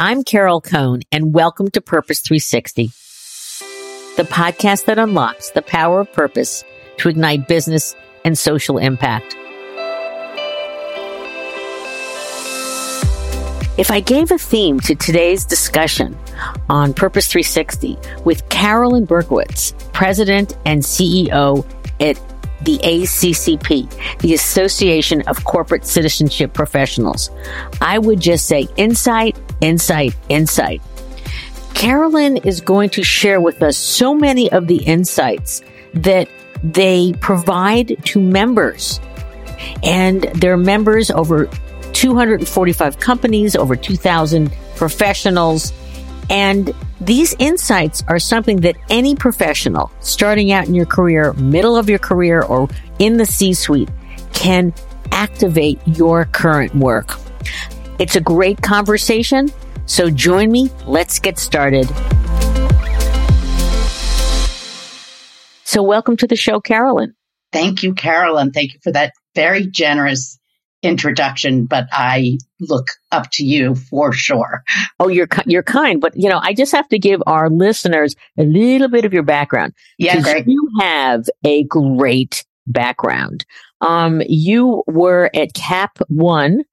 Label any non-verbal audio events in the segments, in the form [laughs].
I'm Carol Cone, and welcome to Purpose 360, the podcast that unlocks the power of purpose to ignite business and social impact. If I gave a theme to today's discussion on Purpose 360 with Carolyn Berkowitz, President and CEO at the ACCP, the Association of Corporate Citizenship Professionals. I would just say insight, insight, insight. Carolyn is going to share with us so many of the insights that they provide to members. And their members over 245 companies, over 2,000 professionals. And these insights are something that any professional starting out in your career, middle of your career, or in the C suite can activate your current work. It's a great conversation. So join me. Let's get started. So welcome to the show, Carolyn. Thank you, Carolyn. Thank you for that very generous introduction, but I look up to you for sure. Oh, you're you're kind, but you know, I just have to give our listeners a little bit of your background. Yeah, great. You have a great background. Um, you were at Cap One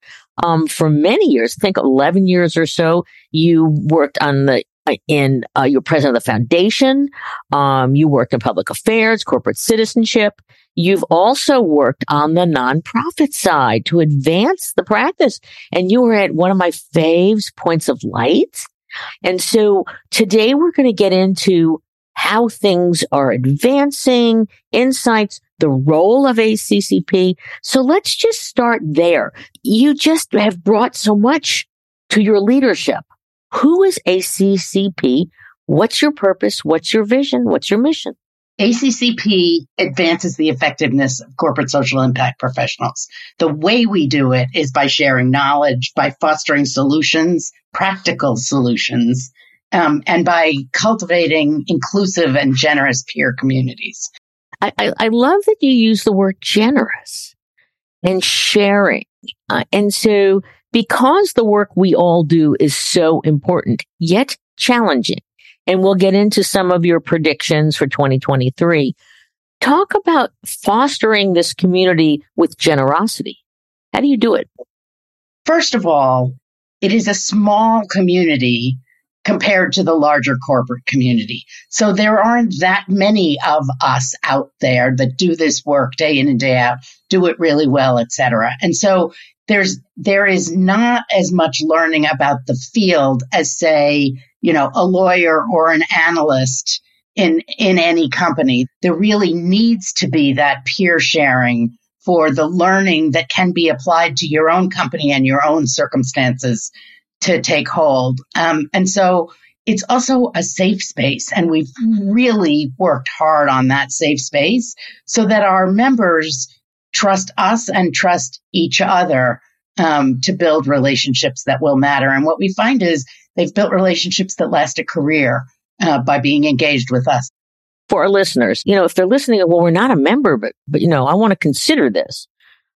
um, for many years. I think eleven years or so. You worked on the in uh, you were president of the foundation. Um, you worked in public affairs, corporate citizenship. You've also worked on the nonprofit side to advance the practice. And you were at one of my faves, Points of Light. And so today we're going to get into how things are advancing, insights, the role of ACCP. So let's just start there. You just have brought so much to your leadership. Who is ACCP? What's your purpose? What's your vision? What's your mission? ACCP advances the effectiveness of corporate social impact professionals. The way we do it is by sharing knowledge, by fostering solutions, practical solutions, um, and by cultivating inclusive and generous peer communities. I, I, I love that you use the word generous and sharing. Uh, and so, because the work we all do is so important, yet challenging, and we'll get into some of your predictions for 2023. Talk about fostering this community with generosity. How do you do it? First of all, it is a small community compared to the larger corporate community. So there aren't that many of us out there that do this work day in and day out, do it really well, et cetera. And so there's, there is not as much learning about the field as say you know, a lawyer or an analyst in, in any company. There really needs to be that peer sharing for the learning that can be applied to your own company and your own circumstances to take hold. Um, and so it's also a safe space. And we've really worked hard on that safe space so that our members trust us and trust each other um, to build relationships that will matter. And what we find is they've built relationships that last a career uh, by being engaged with us. For our listeners, you know, if they're listening, well, we're not a member, but, but, you know, I want to consider this.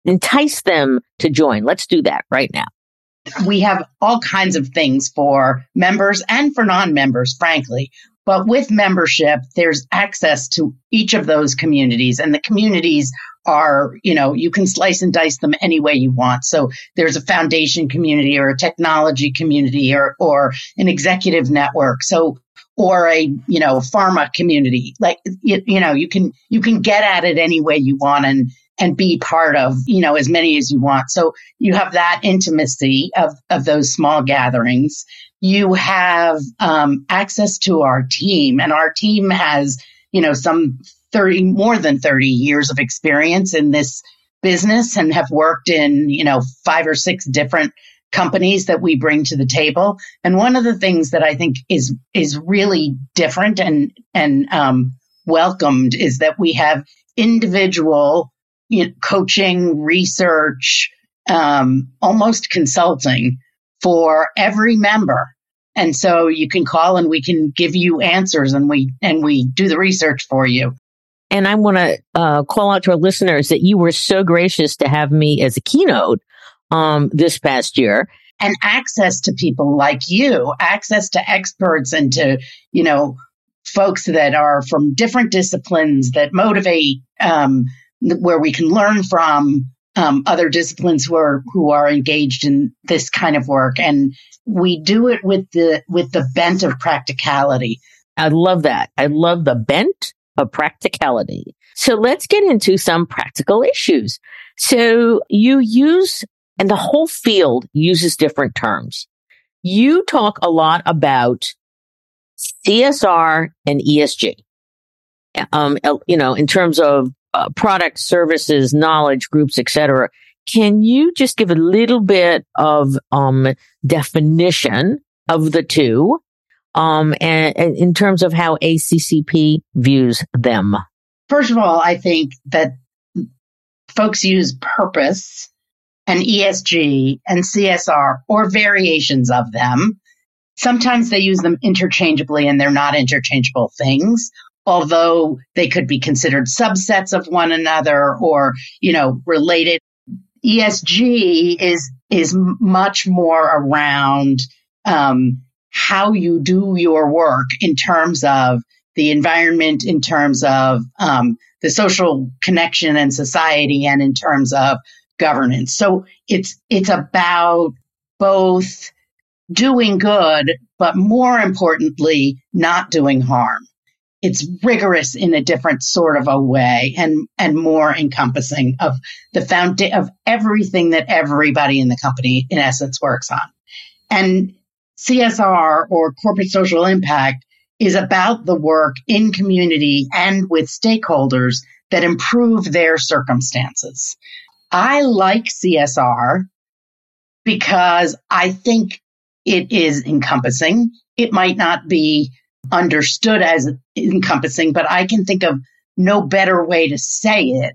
Entice them to join. Let's do that right now. We have all kinds of things for members and for non members, frankly. But with membership, there's access to each of those communities, and the communities are, you know, you can slice and dice them any way you want. So there's a foundation community or a technology community or, or an executive network. So, or a, you know, pharma community. Like, you, you know, you can, you can get at it any way you want and, and be part of, you know, as many as you want. So you have that intimacy of, of those small gatherings. You have, um, access to our team and our team has, you know, some 30, more than 30 years of experience in this business and have worked in, you know, five or six different companies that we bring to the table. And one of the things that I think is, is really different and, and, um, welcomed is that we have individual you know, coaching, research, um, almost consulting for every member. And so you can call and we can give you answers and we, and we do the research for you. And I want to uh, call out to our listeners that you were so gracious to have me as a keynote um, this past year. and access to people like you, access to experts and to, you know, folks that are from different disciplines that motivate, um, where we can learn from um, other disciplines who are who are engaged in this kind of work, and we do it with the with the bent of practicality. I love that. I love the bent of practicality. So let's get into some practical issues. So you use, and the whole field uses different terms. You talk a lot about CSR and ESG. Um, you know, in terms of uh, products, services, knowledge groups, etc. Can you just give a little bit of um, definition of the two, um, and, and in terms of how ACCP views them? First of all, I think that folks use purpose and ESG and CSR or variations of them. Sometimes they use them interchangeably and they're not interchangeable things, although they could be considered subsets of one another or, you know, related. ESG is, is much more around, um, how you do your work in terms of the environment, in terms of, um, the social connection and society and in terms of governance. So it's, it's about both doing good, but more importantly, not doing harm. It's rigorous in a different sort of a way and, and more encompassing of the found of everything that everybody in the company in essence works on. And CSR or corporate social impact is about the work in community and with stakeholders that improve their circumstances. I like CSR because I think it is encompassing. It might not be understood as encompassing, but I can think of no better way to say it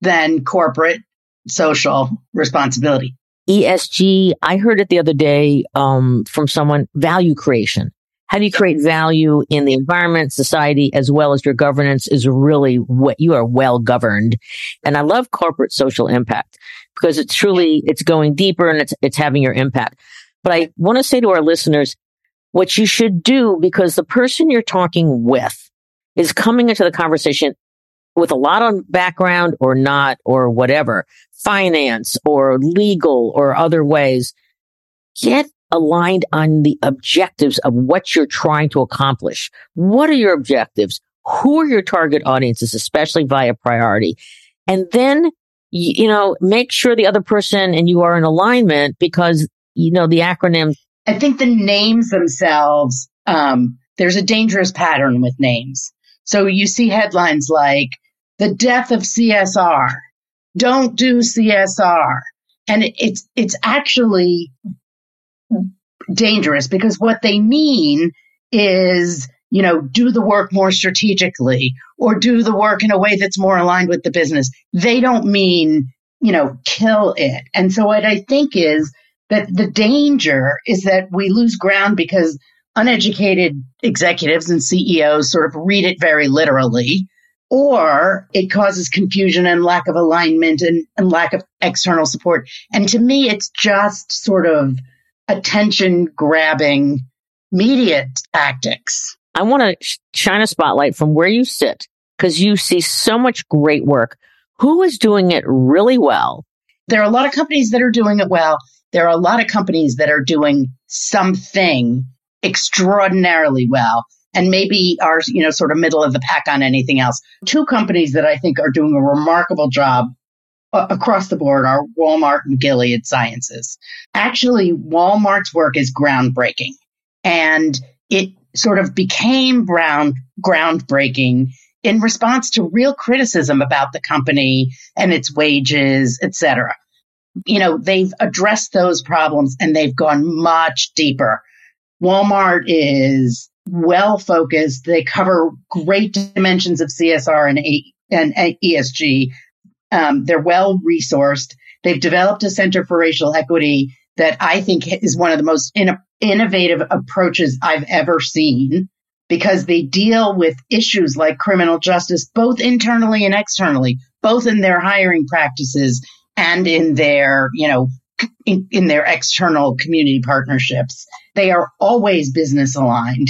than corporate social responsibility. ESG, I heard it the other day um, from someone value creation. How do you create value in the environment, society, as well as your governance is really what you are well governed. And I love corporate social impact because it's truly, it's going deeper and it's, it's having your impact. But I want to say to our listeners, what you should do because the person you're talking with is coming into the conversation with a lot of background or not or whatever, finance or legal or other ways. Get aligned on the objectives of what you're trying to accomplish. What are your objectives? Who are your target audiences, especially via priority? And then, you know, make sure the other person and you are in alignment because, you know, the acronym. I think the names themselves, um, there's a dangerous pattern with names. So you see headlines like the death of CSR. Don't do CSR. And it's, it's actually dangerous because what they mean is, you know, do the work more strategically or do the work in a way that's more aligned with the business. They don't mean, you know, kill it. And so what I think is that the danger is that we lose ground because uneducated executives and CEOs sort of read it very literally or it causes confusion and lack of alignment and, and lack of external support. And to me, it's just sort of attention grabbing media tactics. I want to shine a spotlight from where you sit because you see so much great work. Who is doing it really well? There are a lot of companies that are doing it well. There are a lot of companies that are doing something extraordinarily well and maybe are, you know, sort of middle of the pack on anything else. Two companies that I think are doing a remarkable job across the board are Walmart and Gilead Sciences. Actually, Walmart's work is groundbreaking and it sort of became brown, groundbreaking in response to real criticism about the company and its wages, etc. You know, they've addressed those problems and they've gone much deeper. Walmart is well focused. They cover great dimensions of CSR and, A- and ESG um, they're well resourced. They've developed a Center for Racial Equity that I think is one of the most in- innovative approaches I've ever seen because they deal with issues like criminal justice, both internally and externally, both in their hiring practices and in their, you know, in, in their external community partnerships. They are always business aligned.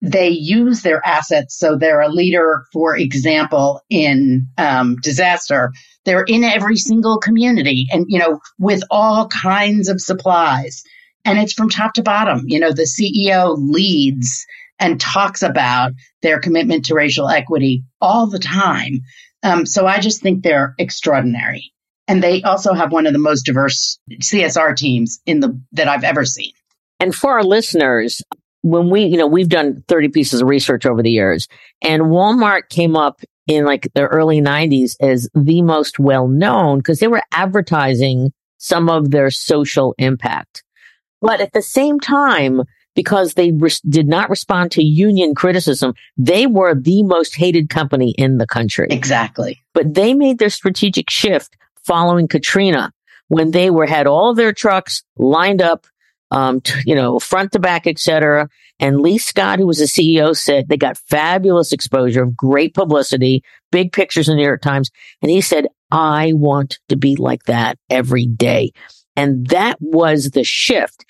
They use their assets. So they're a leader, for example, in um, disaster. They're in every single community and, you know, with all kinds of supplies. And it's from top to bottom. You know, the CEO leads and talks about their commitment to racial equity all the time. Um, so I just think they're extraordinary. And they also have one of the most diverse CSR teams in the that I've ever seen. And for our listeners, when we, you know, we've done 30 pieces of research over the years and Walmart came up in like the early 90s as the most well known because they were advertising some of their social impact. But at the same time, because they did not respond to union criticism, they were the most hated company in the country. Exactly. But they made their strategic shift following Katrina when they were had all their trucks lined up, um, t- you know, front to back, etc. And Lee Scott, who was the CEO, said they got fabulous exposure, great publicity, big pictures in the New York Times, and he said, "I want to be like that every day." And that was the shift.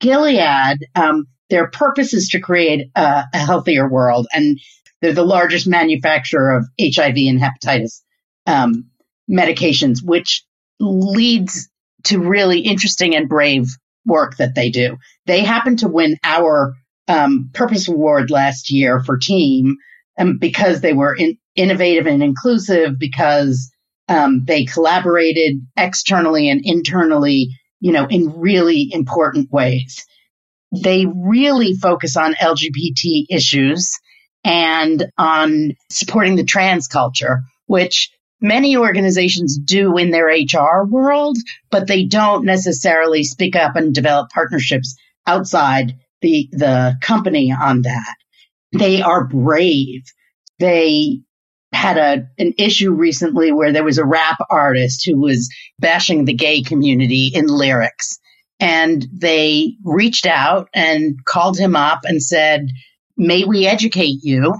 Gilead, um, their purpose is to create a, a, healthier world, and they're the largest manufacturer of HIV and hepatitis um, medications, which leads to really interesting and brave work that they do. They happen to win our um, Purpose Award last year for team um, because they were in, innovative and inclusive, because um, they collaborated externally and internally you know, in really important ways. They really focus on LGBT issues and on supporting the trans culture, which many organizations do in their HR world, but they don't necessarily speak up and develop partnerships outside the, the company on that. They are brave. They had a an issue recently where there was a rap artist who was bashing the gay community in lyrics and they reached out and called him up and said may we educate you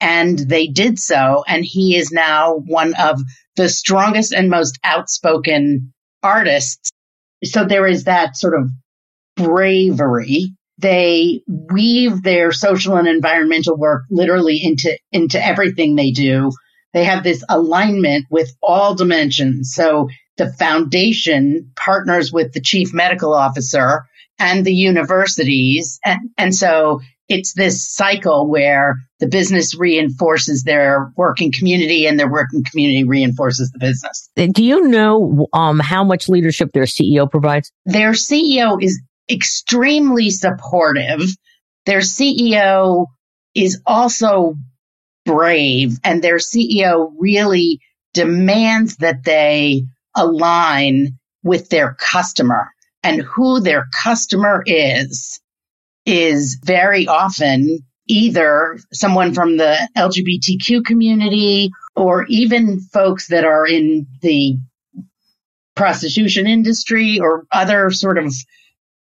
and mm-hmm. they did so and he is now one of the strongest and most outspoken artists so there is that sort of bravery they weave their social and environmental work literally into, into everything they do. They have this alignment with all dimensions. So the foundation partners with the chief medical officer and the universities. And, and so it's this cycle where the business reinforces their working community and their working community reinforces the business. Do you know um, how much leadership their CEO provides? Their CEO is extremely supportive. Their CEO is also brave and their CEO really demands that they align with their customer and who their customer is is very often either someone from the LGBTQ community or even folks that are in the prostitution industry or other sort of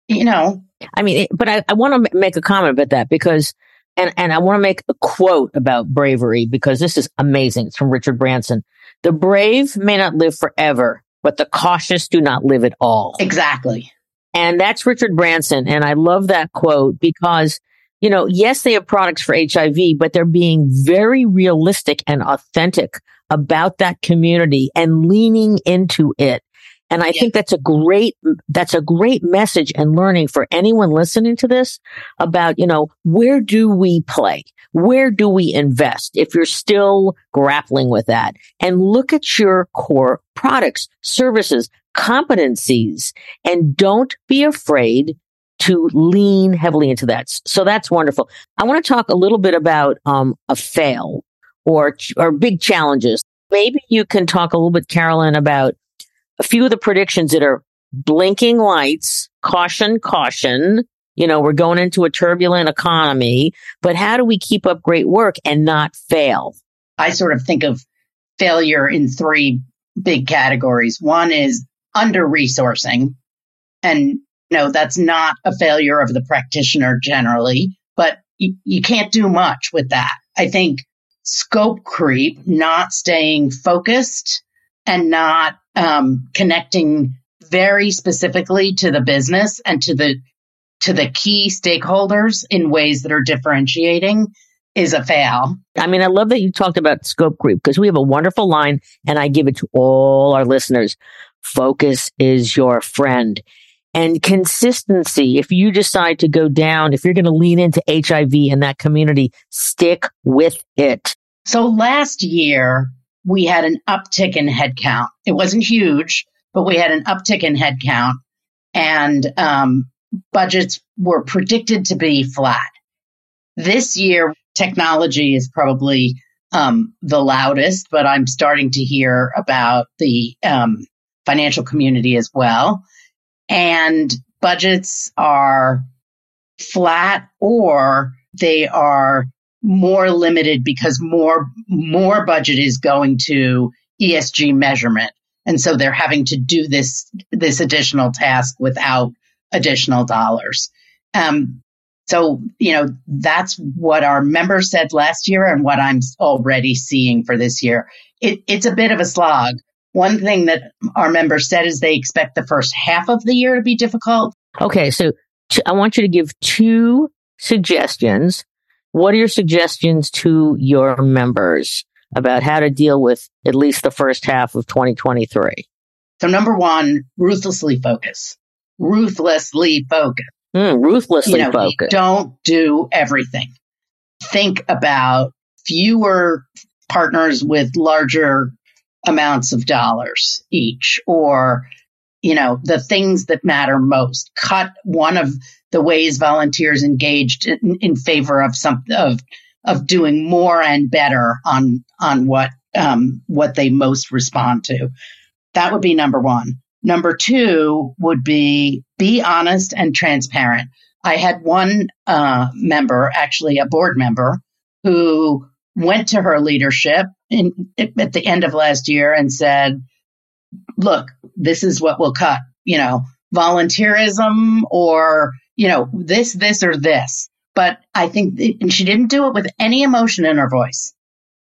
you know. I mean, but I, I want to make a comment about that because, and, and I want to make a quote about bravery because this is amazing. It's from Richard Branson. The brave may not live forever, but the cautious do not live at all. Exactly. And that's Richard Branson. And I love that quote because, you know, yes, they have products for HIV, but they're being very realistic and authentic about that community and leaning into it and I yeah. think that's a great, that's a great message and learning for anyone listening to this about, you know, where do we play? Where do we invest? If you're still grappling with that and look at your core products, services, competencies, and don't be afraid to lean heavily into that. So that's wonderful. I want to talk a little bit about um, a fail or or big challenges. Maybe you can talk a little bit, Carolyn, about a few of the predictions that are blinking lights, caution, caution. You know, we're going into a turbulent economy, but how do we keep up great work and not fail? I sort of think of failure in three big categories. One is under resourcing. And no, that's not a failure of the practitioner generally, but you, you can't do much with that. I think scope creep, not staying focused and not um, connecting very specifically to the business and to the to the key stakeholders in ways that are differentiating is a fail. I mean, I love that you talked about scope creep because we have a wonderful line and I give it to all our listeners. Focus is your friend and consistency. If you decide to go down, if you're going to lean into HIV in that community, stick with it. So last year we had an uptick in headcount. It wasn't huge, but we had an uptick in headcount and um, budgets were predicted to be flat. This year, technology is probably um, the loudest, but I'm starting to hear about the um, financial community as well. And budgets are flat or they are more limited because more more budget is going to ESG measurement. And so they're having to do this this additional task without additional dollars. Um, so, you know, that's what our members said last year and what I'm already seeing for this year. It, it's a bit of a slog. One thing that our members said is they expect the first half of the year to be difficult. Okay. So I want you to give two suggestions. What are your suggestions to your members about how to deal with at least the first half of 2023? So number one, ruthlessly focus, ruthlessly focus. Mm, ruthlessly you know, focused. Don't do everything. Think about fewer partners with larger amounts of dollars each, or, you know, the things that matter most. Cut one of the ways volunteers engaged in, in favor of some of of doing more and better on on what um, what they most respond to. That would be number one. Number two would be be honest and transparent. I had one uh, member, actually a board member, who went to her leadership in, at the end of last year and said, look, this is what we'll cut, you know, volunteerism or, you know, this, this or this. But I think, and she didn't do it with any emotion in her voice.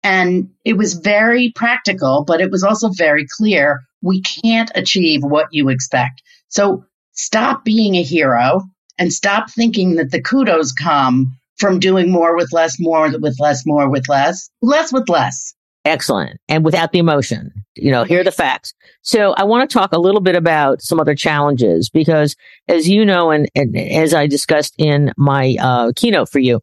And it was very practical, but it was also very clear we can't achieve what you expect. So stop being a hero and stop thinking that the kudos come from doing more with less, more with less, more with less, less with less. Excellent. And without the emotion, you know, here are the facts. So I want to talk a little bit about some other challenges because as you know, and, and as I discussed in my uh, keynote for you,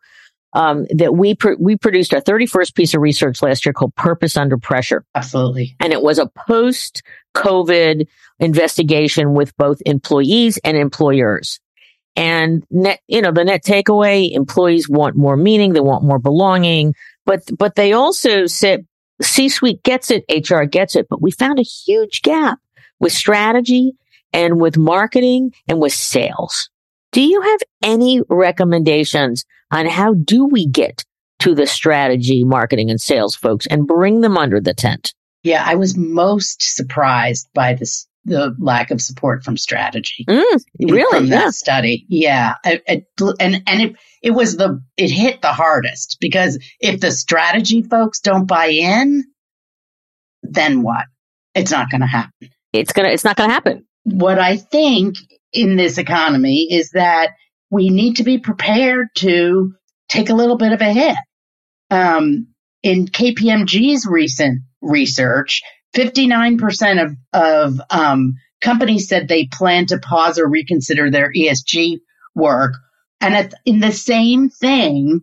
um, that we pr- we produced our 31st piece of research last year called Purpose Under Pressure. Absolutely. And it was a post COVID investigation with both employees and employers. And net, you know, the net takeaway, employees want more meaning. They want more belonging, but, but they also said C-suite gets it. HR gets it, but we found a huge gap with strategy and with marketing and with sales. Do you have any recommendations on how do we get to the strategy, marketing and sales folks and bring them under the tent? Yeah, I was most surprised by this the lack of support from strategy. Mm, really? From that yeah. study. Yeah. It, it, and and it it was the it hit the hardest because if the strategy folks don't buy in, then what? It's not going to happen. It's going to it's not going to happen. What I think in this economy is that we need to be prepared to take a little bit of a hit. Um, in KPMG's recent research, 59% of, of um, companies said they plan to pause or reconsider their ESG work. And at, in the same thing,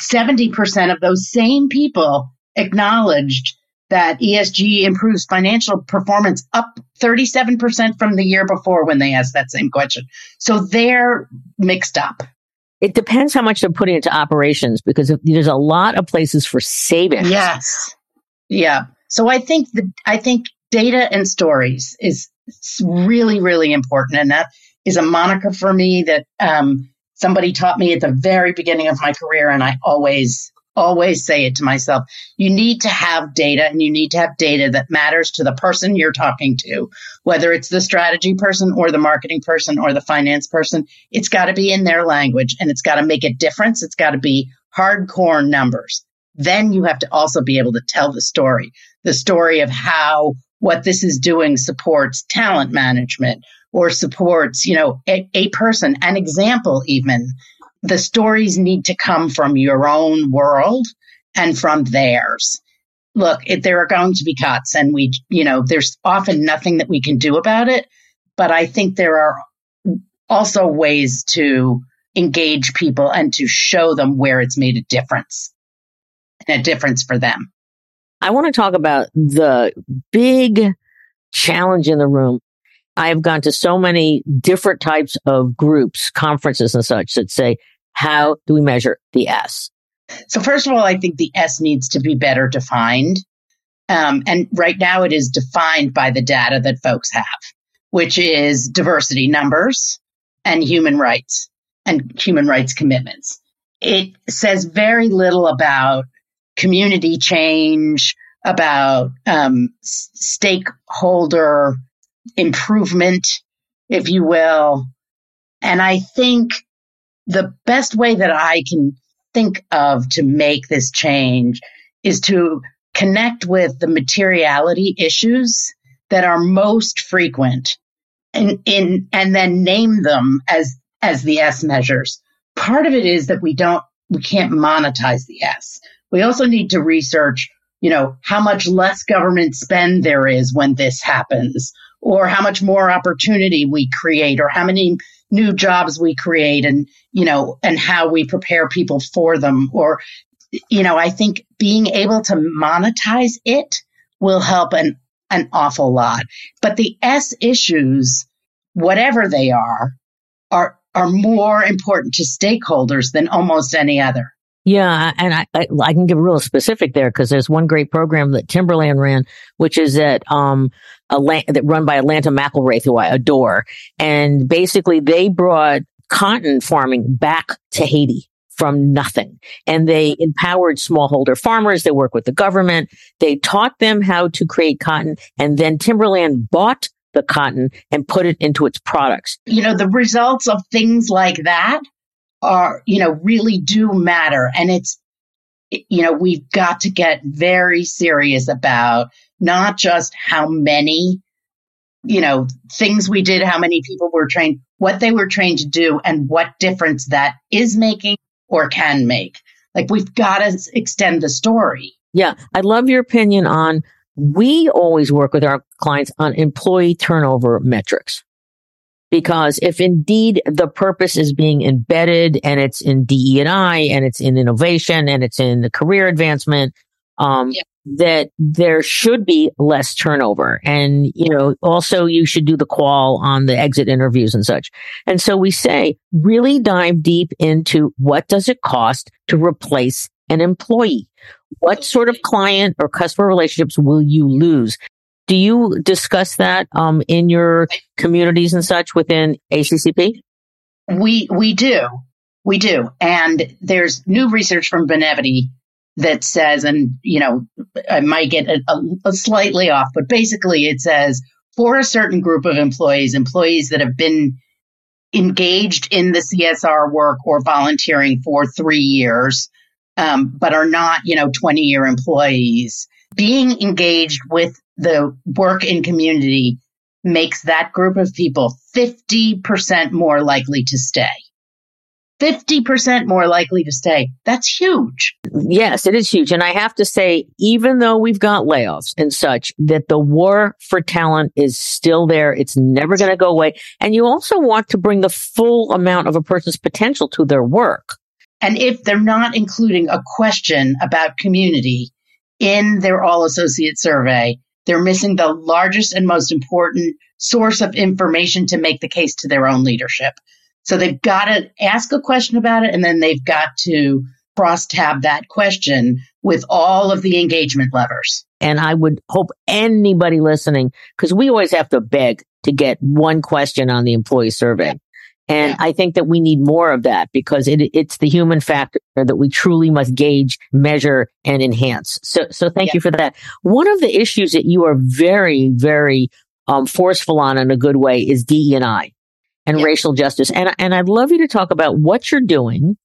70% of those same people acknowledged that ESG improves financial performance up 37% from the year before when they asked that same question. So they're mixed up. It depends how much they're putting into operations because there's a lot of places for savings. Yes. Yeah. So I think the, I think data and stories is really, really important. And that is a moniker for me that, um, somebody taught me at the very beginning of my career. And I always always say it to myself. You need to have data and you need to have data that matters to the person you're talking to, whether it's the strategy person or the marketing person or the finance person. It's got to be in their language and it's got to make a difference. It's got to be hardcore numbers. Then you have to also be able to tell the story, the story of how what this is doing supports talent management or supports, you know, a, a person, an example even. The stories need to come from your own world and from theirs. Look, it, there are going to be cuts and we, you know, there's often nothing that we can do about it. But I think there are also ways to engage people and to show them where it's made a difference a difference for them. I want to talk about the big challenge in the room. I've gone to so many different types of groups, conferences and such that say, how do we measure the S? So first of all, I think the S needs to be better defined. Um, and right now it is defined by the data that folks have, which is diversity numbers and human rights and human rights commitments. It says very little about community change, about um, stakeholder improvement, if you will. And I think the best way that I can think of to make this change is to connect with the materiality issues that are most frequent and in and then name them as as the S measures. Part of it is that we don't we can't monetize the S. We also need to research, you know, how much less government spend there is when this happens, or how much more opportunity we create, or how many new jobs we create, and, you know, and how we prepare people for them. Or, you know, I think being able to monetize it will help an, an awful lot. But the S issues, whatever they are, are, are more important to stakeholders than almost any other. Yeah, and I, I, I can give a real specific there because there's one great program that Timberland ran, which is at um a that run by Atlanta McIlwraith, who I adore, and basically they brought cotton farming back to Haiti from nothing. And they empowered smallholder farmers. They work with the government. They taught them how to create cotton. And then Timberland bought the cotton and put it into its products. You know, the results of things like that are, you know, really do matter. And it's, you know, we've got to get very serious about not just how many, you know, things we did, how many people were trained, what they were trained to do, and what difference that is making or can make. Like we've got to extend the story. Yeah. I love your opinion on we always work with our clients on employee turnover metrics. Because if indeed the purpose is being embedded and it's in DE and I and it's in innovation and it's in the career advancement, um, yeah. that there should be less turnover. And, you know, also you should do the qual on the exit interviews and such. And so we say really dive deep into what does it cost to replace an employee? What sort of client or customer relationships will you lose? Do you discuss that um, in your communities and such within ACCP? We we do, we do, and there's new research from Benevity that says, and you know, I might get a, a, a slightly off, but basically it says for a certain group of employees, employees that have been engaged in the CSR work or volunteering for three years, um, but are not, you know, 20 year employees, being engaged with the work in community makes that group of people 50% more likely to stay. 50% more likely to stay. That's huge. Yes, it is huge. And I have to say, even though we've got layoffs and such, that the war for talent is still there. It's never going to go away. And you also want to bring the full amount of a person's potential to their work. And if they're not including a question about community in their all associate survey, they're missing the largest and most important source of information to make the case to their own leadership. So they've got to ask a question about it and then they've got to cross tab that question with all of the engagement levers. And I would hope anybody listening, because we always have to beg to get one question on the employee survey. And yeah. I think that we need more of that because it, it's the human factor that we truly must gauge, measure, and enhance. So, so thank yeah. you for that. One of the issues that you are very, very um, forceful on in a good way is DE and I and yeah. racial justice. And, and I'd love you to talk about what you're doing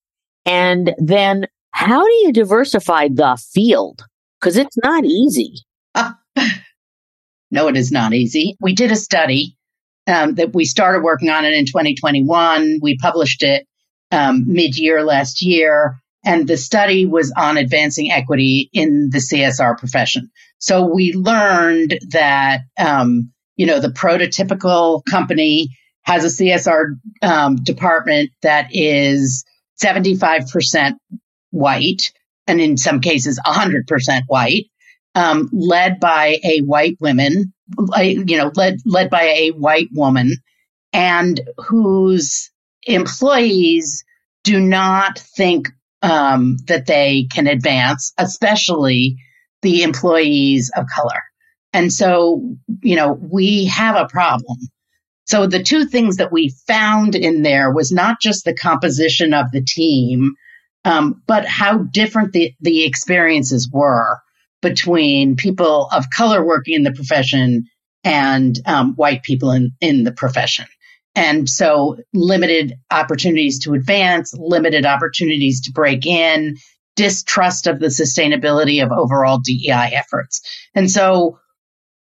and then how do you diversify the field? Cause it's not easy. [laughs] No, it is not easy. We did a study um, that we started working on it in 2021. We published it um, mid year last year. And the study was on advancing equity in the CSR profession. So we learned that, um, you know, the prototypical company has a CSR um, department that is 75% white, and in some cases, 100% white, um, led by a white woman, you know, led, led by a white woman, and whose employees do not think um, that they can advance, especially the employees of color. And so, you know, we have a problem. So the two things that we found in there was not just the composition of the team, um, but how different the, the experiences were between people of color working in the profession and um, white people in, in the profession. And so limited opportunities to advance, limited opportunities to break in, distrust of the sustainability of overall DEI efforts. And so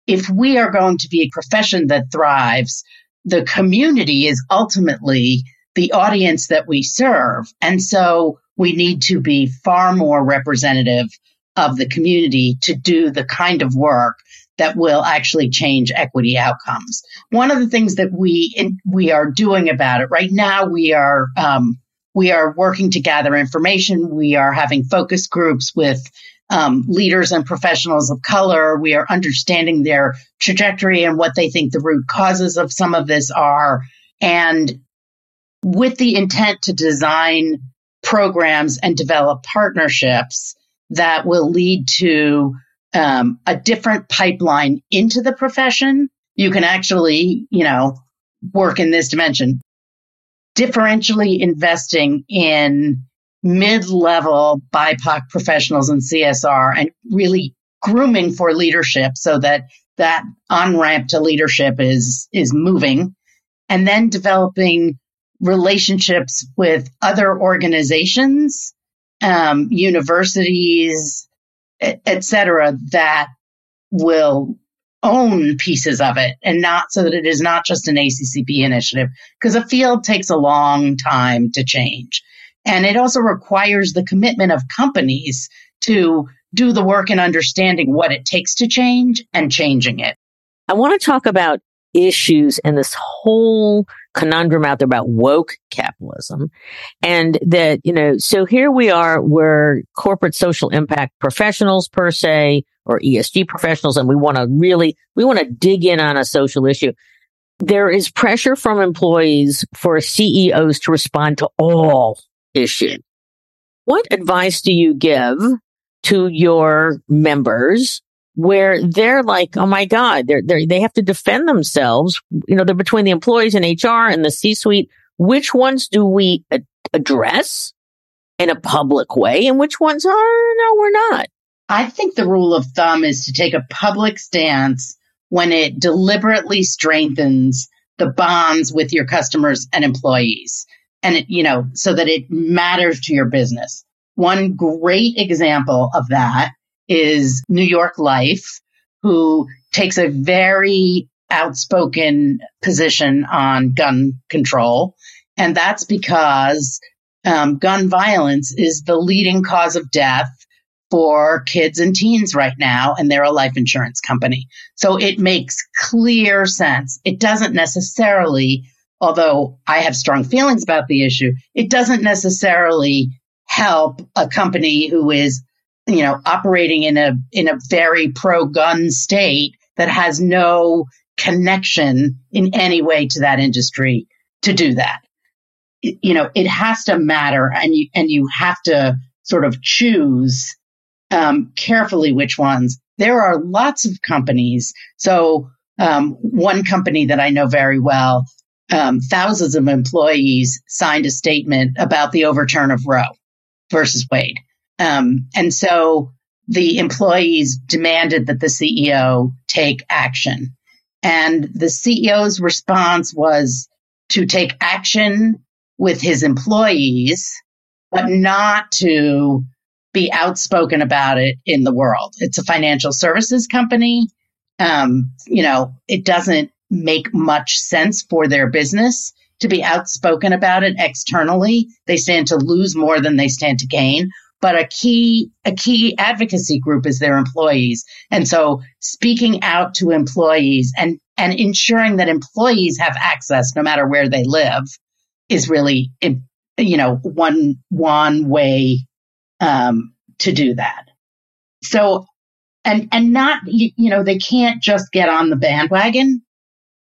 if we are going to be a profession that thrives, the community is ultimately the audience that we serve. And so we need to be far more representative of the community to do the kind of work that will actually change equity outcomes. One of the things that we in, we are doing about it right now, we are um, we are working to gather information. We are having focus groups with um, leaders and professionals of color. We are understanding their trajectory and what they think the root causes of some of this are, and with the intent to design programs and develop partnerships that will lead to um, a different pipeline into the profession. You can actually, you know, work in this dimension. Differentially investing in mid-level BIPOC professionals in CSR and really grooming for leadership so that that on ramp to leadership is is moving and then developing relationships with other organizations um, universities etc., that will own pieces of it and not so that it is not just an ACCP initiative because a field takes a long time to change. And it also requires the commitment of companies to do the work in understanding what it takes to change and changing it. I want to talk about issues and this whole conundrum out there about woke capitalism. And that, you know, so here we are, we're corporate social impact professionals per se, or ESG professionals, and we want to really, we want to dig in on a social issue. There is pressure from employees for CEOs to respond to all issues. What advice do you give to your members where they're like, oh my God, they're, they're, they have to defend themselves. You know, they're between the employees and HR and the C suite. Which ones do we a- address in a public way and which ones are, no, we're not? I think the rule of thumb is to take a public stance when it deliberately strengthens the bonds with your customers and employees. And it, you know, so that it matters to your business. One great example of that is New York Life, who takes a very outspoken position on gun control. And that's because um, gun violence is the leading cause of death for kids and teens right now, and they're a life insurance company. So it makes clear sense. It doesn't necessarily, although I have strong feelings about the issue, it doesn't necessarily help a company who is you know, operating in a, in a very pro gun state that has no connection in any way to that industry to do that. you know, it has to matter and you, and you have to sort of choose, um, carefully which ones. There are lots of companies. So, um, one company that I know very well, um, thousands of employees signed a statement about the overturn of Roe versus Wade. Um, and so the employees demanded that the CEO take action. And the CEO's response was to take action with his employees, but not to be outspoken about it in the world. It's a financial services company. Um, you know, it doesn't make much sense for their business to be outspoken about it externally. They stand to lose more than they stand to gain. But a key, a key advocacy group is their employees. And so speaking out to employees and, and ensuring that employees have access no matter where they live is really, you know, one, one way, um, to do that. So, and, and not, you, you know, they can't just get on the bandwagon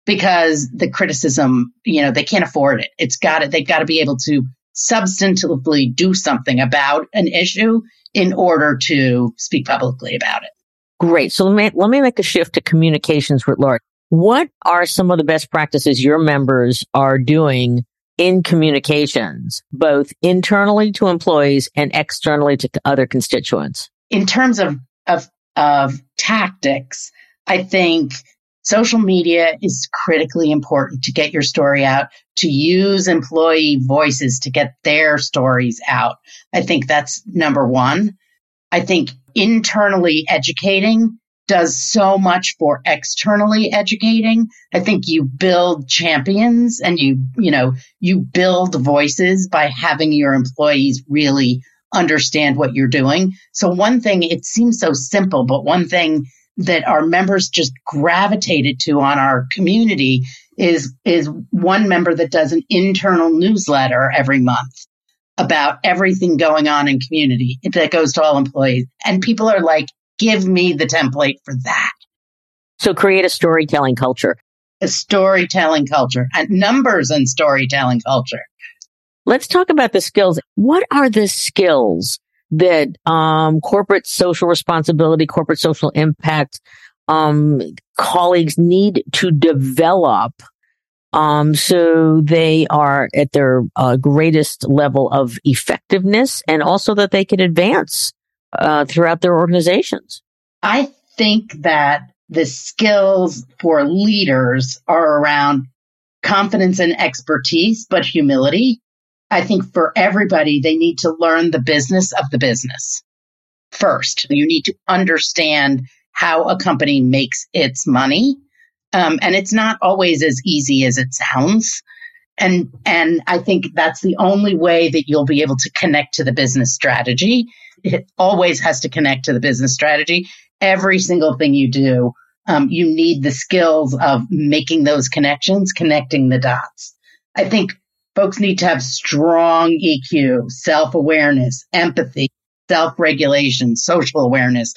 because the criticism, you know, they can't afford it. It's got it. They've got to be able to substantively do something about an issue in order to speak publicly about it. Great. So let me, let me make a shift to communications with Laura. What are some of the best practices your members are doing in communications, both internally to employees and externally to other constituents? In terms of, of, of tactics, I think social media is critically important to get your story out, to use employee voices to get their stories out. I think that's number one. I think internally educating does so much for externally educating. I think you build champions and you, you know, you build voices by having your employees really understand what you're doing. So one thing, it seems so simple, but one thing that our members just gravitated to on our community is is one member that does an internal newsletter every month about everything going on in community that goes to all employees. And people are like give me the template for that. So create a storytelling culture. A storytelling culture and numbers and storytelling culture. Let's talk about the skills. What are the skills that um, corporate social responsibility, corporate social impact um, colleagues need to develop um, so they are at their uh, greatest level of effectiveness and also that they can advance uh, throughout their organizations. I think that the skills for leaders are around confidence and expertise, but humility I think for everybody, they need to learn the business of the business first. You need to understand how a company makes its money. Um, and it's not always as easy as it sounds. And, and I think that's the only way that you'll be able to connect to the business strategy. It always has to connect to the business strategy. Every single thing you do, um, you need the skills of making those connections, connecting the dots. I think folks need to have strong EQ, self awareness, empathy, self regulation, social awareness.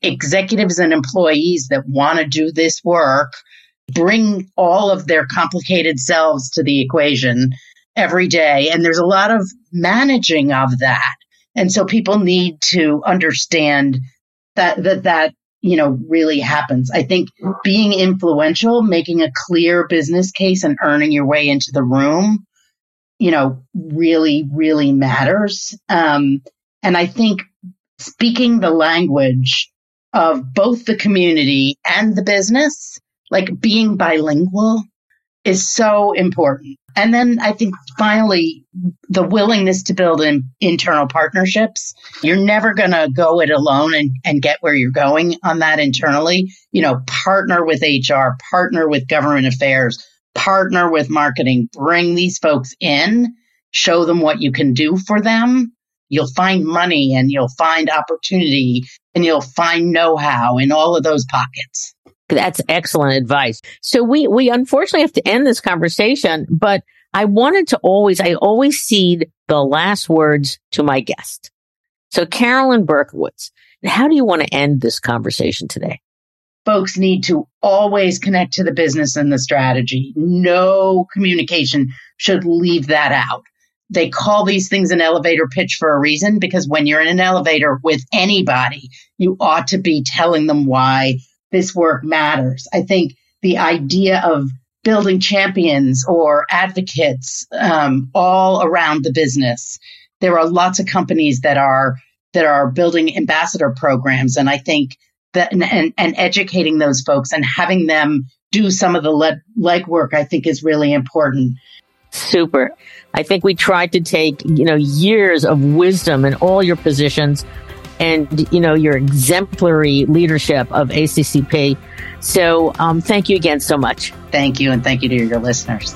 Executives and employees that want to do this work bring all of their complicated selves to the equation every day. And there's a lot of managing of that. And so people need to understand that, that, that, you know, really happens. I think being influential, making a clear business case and earning your way into the room you know, really, really matters. Um, and I think speaking the language of both the community and the business, like being bilingual is so important. And then I think finally, the willingness to build in internal partnerships. You're never going to go it alone and, and get where you're going on that internally. You know, partner with HR, partner with government affairs, partner with marketing, bring these folks in, show them what you can do for them. You'll find money and you'll find opportunity and you'll find know-how in all of those pockets. That's excellent advice. So we, we unfortunately have to end this conversation, but I wanted to always, I always cede the last words to my guest. So Carolyn Berkowitz, how do you want to end this conversation today? Folks need to always connect to the business and the strategy. No communication should leave that out. They call these things an elevator pitch for a reason because when you're in an elevator with anybody, you ought to be telling them why this work matters. I think the idea of building champions or advocates um, all around the business. There are lots of companies that are that are building ambassador programs, and I think that and, and, and educating those folks and having them do some of the leg legwork, I think is really important. Super. I think we tried to take, you know, years of wisdom in all your positions and, you know, your exemplary leadership of ACCP. So um, thank you again so much. Thank you. And thank you to your listeners.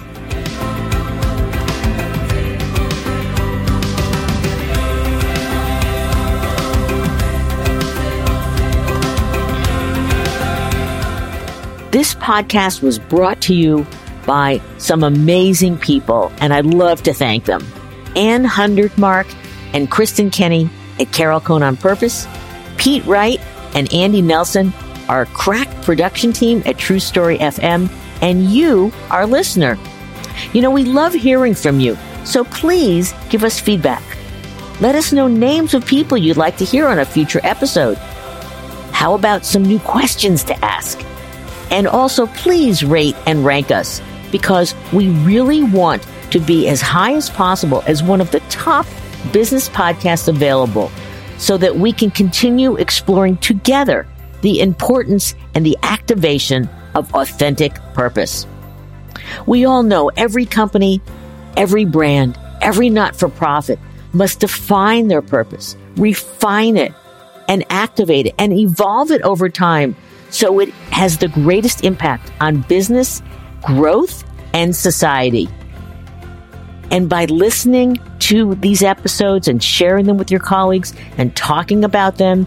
This podcast was brought to you by some amazing people, and I'd love to thank them. Ann Hundertmark and Kristen Kenny at Carol Cone on Purpose, Pete Wright and Andy Nelson, our crack production team at True Story FM, and you, our listener. You know, we love hearing from you, so please give us feedback. Let us know names of people you'd like to hear on a future episode. How about some new questions to ask? And also, please rate and rank us because we really want to be as high as possible as one of the top business podcasts available so that we can continue exploring together the importance and the activation of authentic purpose. We all know every company, every brand, every not for profit must define their purpose, refine it, and activate it and evolve it over time so it has the greatest impact on business, growth, and society. And by listening to these episodes and sharing them with your colleagues and talking about them,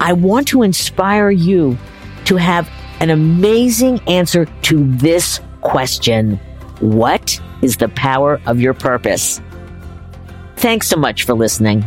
I want to inspire you to have an amazing answer to this question. What is the power of your purpose? Thanks so much for listening.